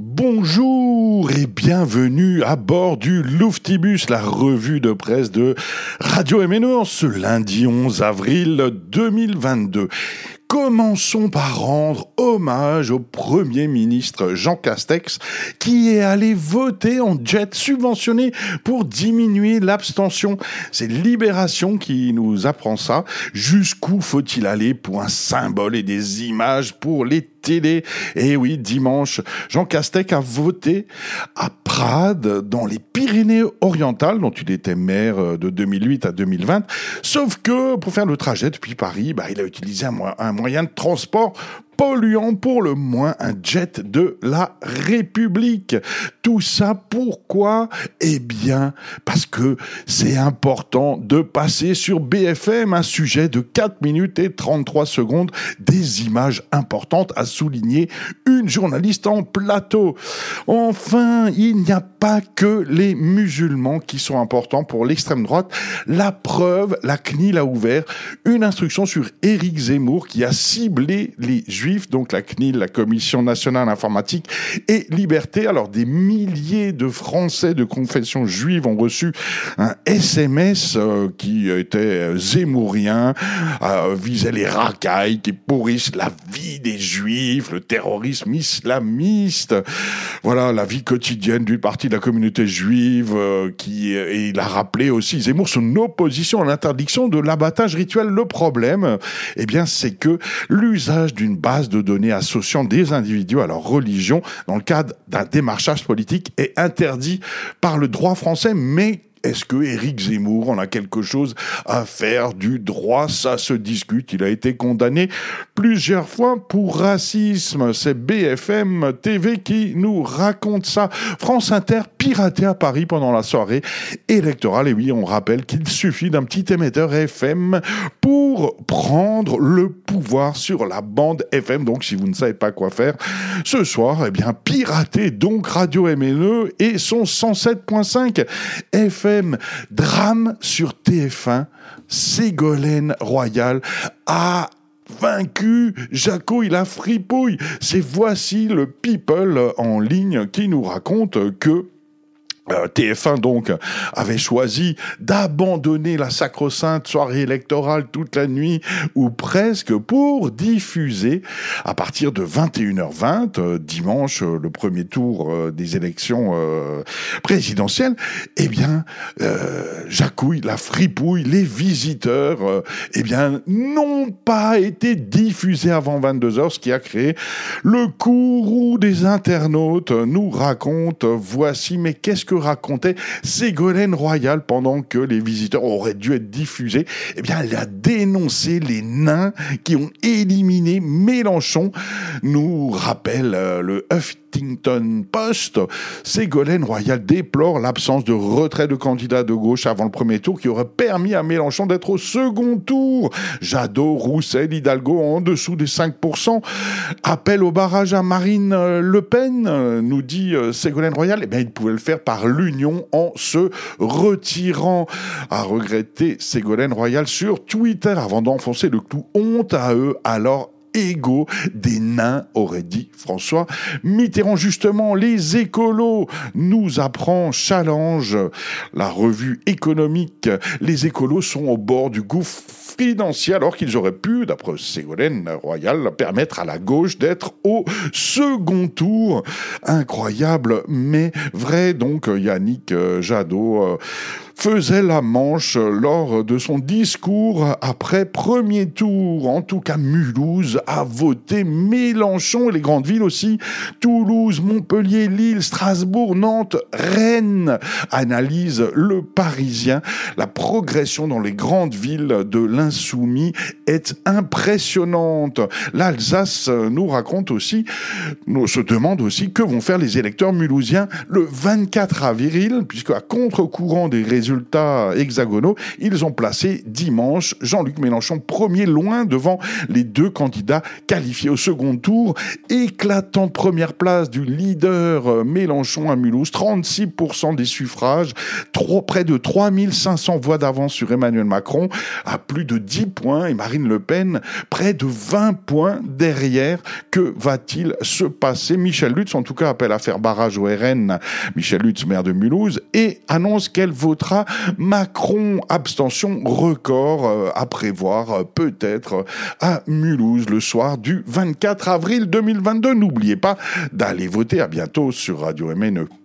Bonjour et bienvenue à bord du Louftibus, la revue de presse de Radio MNO ce lundi 11 avril 2022. Commençons par rendre hommage au Premier ministre Jean Castex qui est allé voter en jet subventionné pour diminuer l'abstention. C'est Libération qui nous apprend ça. Jusqu'où faut-il aller pour un symbole et des images pour les télé. Et eh oui, dimanche, Jean Castex a voté à Prades, dans les Pyrénées-Orientales, dont il était maire euh, de 2008 à 2020. Sauf que pour faire le trajet depuis Paris, bah, il a utilisé un moyen de transport polluant pour le moins un jet de la République. Tout ça pourquoi? Eh bien, parce que c'est important de passer sur BFM un sujet de 4 minutes et 33 secondes, des images importantes à souligner, une journaliste en plateau. Enfin, il n'y a pas que les musulmans qui sont importants pour l'extrême droite. La preuve, la CNIL a ouvert une instruction sur Éric Zemmour qui a ciblé les juifs donc la CNIL, la Commission nationale informatique et liberté. Alors des milliers de Français de confession juive ont reçu un SMS euh, qui était euh, zémourien, euh, visait les racailles qui pourrissent la vie des juifs, le terrorisme islamiste, voilà la vie quotidienne d'une partie de la communauté juive qui et il a rappelé aussi Zemmour son opposition à l'interdiction de l'abattage rituel. Le problème, eh bien, c'est que l'usage d'une de données associant des individus à leur religion dans le cadre d'un démarchage politique est interdit par le droit français, mais est-ce que Éric Zemmour en a quelque chose à faire du droit? Ça se discute. Il a été condamné plusieurs fois pour racisme. C'est BFM TV qui nous raconte ça. France Inter piraté à Paris pendant la soirée électorale. Et oui, on rappelle qu'il suffit d'un petit émetteur FM pour prendre le pouvoir sur la bande FM. Donc, si vous ne savez pas quoi faire ce soir, eh bien, pirater donc Radio MNE et son 107.5 FM drame sur TF1, Ségolène Royal a vaincu, Jaco il a fripouille. C'est voici le People en ligne qui nous raconte que TF1 donc avait choisi d'abandonner la sacro-sainte soirée électorale toute la nuit ou presque pour diffuser à partir de 21h20 euh, dimanche euh, le premier tour des élections présidentielles eh bien Jacouille la fripouille les visiteurs eh bien n'ont pas été diffusés avant 22h ce qui a créé le courroux des internautes nous raconte voici mais qu'est-ce que racontait Ségolène Royal pendant que les visiteurs auraient dû être diffusés. Eh bien, elle a dénoncé les nains qui ont éliminé Mélenchon, nous rappelle euh, le Huffington Post. Ségolène Royal déplore l'absence de retrait de candidats de gauche avant le premier tour qui aurait permis à Mélenchon d'être au second tour. Jadot, Roussel, Hidalgo en dessous des 5%. Appel au barrage à Marine euh, Le Pen, euh, nous dit Ségolène Royal. Eh bien, il pouvait le faire par l'Union en se retirant. A regretté Ségolène Royal sur Twitter avant d'enfoncer le clou honte à eux. Alors égaux des nains, aurait dit François Mitterrand. Justement, les écolos nous apprend Challenge, la revue économique. Les écolos sont au bord du gouffre alors qu'ils auraient pu, d'après Ségolène Royal, permettre à la gauche d'être au second tour. Incroyable, mais vrai. Donc Yannick Jadot euh, faisait la manche lors de son discours après premier tour. En tout cas, Mulhouse a voté Mélenchon et les grandes villes aussi. Toulouse, Montpellier, Lille, Strasbourg, Nantes, Rennes. Analyse le Parisien. La progression dans les grandes villes de l'insoumis est impressionnante. L'Alsace nous raconte aussi, nous se demande aussi que vont faire les électeurs mulhousiens le 24 avril, puisque à contre-courant des résultats hexagonaux, ils ont placé dimanche Jean-Luc Mélenchon premier loin devant les deux candidats qualifiés au second tour. Éclatante première place du leader Mélenchon à Mulhouse, 36% des suffrages, près de 3500 voix d'avance sur Emmanuel Macron, à plus de de 10 points et Marine Le Pen près de 20 points derrière. Que va-t-il se passer? Michel Lutz, en tout cas, appelle à faire barrage au RN. Michel Lutz, maire de Mulhouse, et annonce qu'elle votera Macron. Abstention record euh, à prévoir euh, peut-être à Mulhouse le soir du 24 avril 2022. N'oubliez pas d'aller voter. À bientôt sur Radio MNE.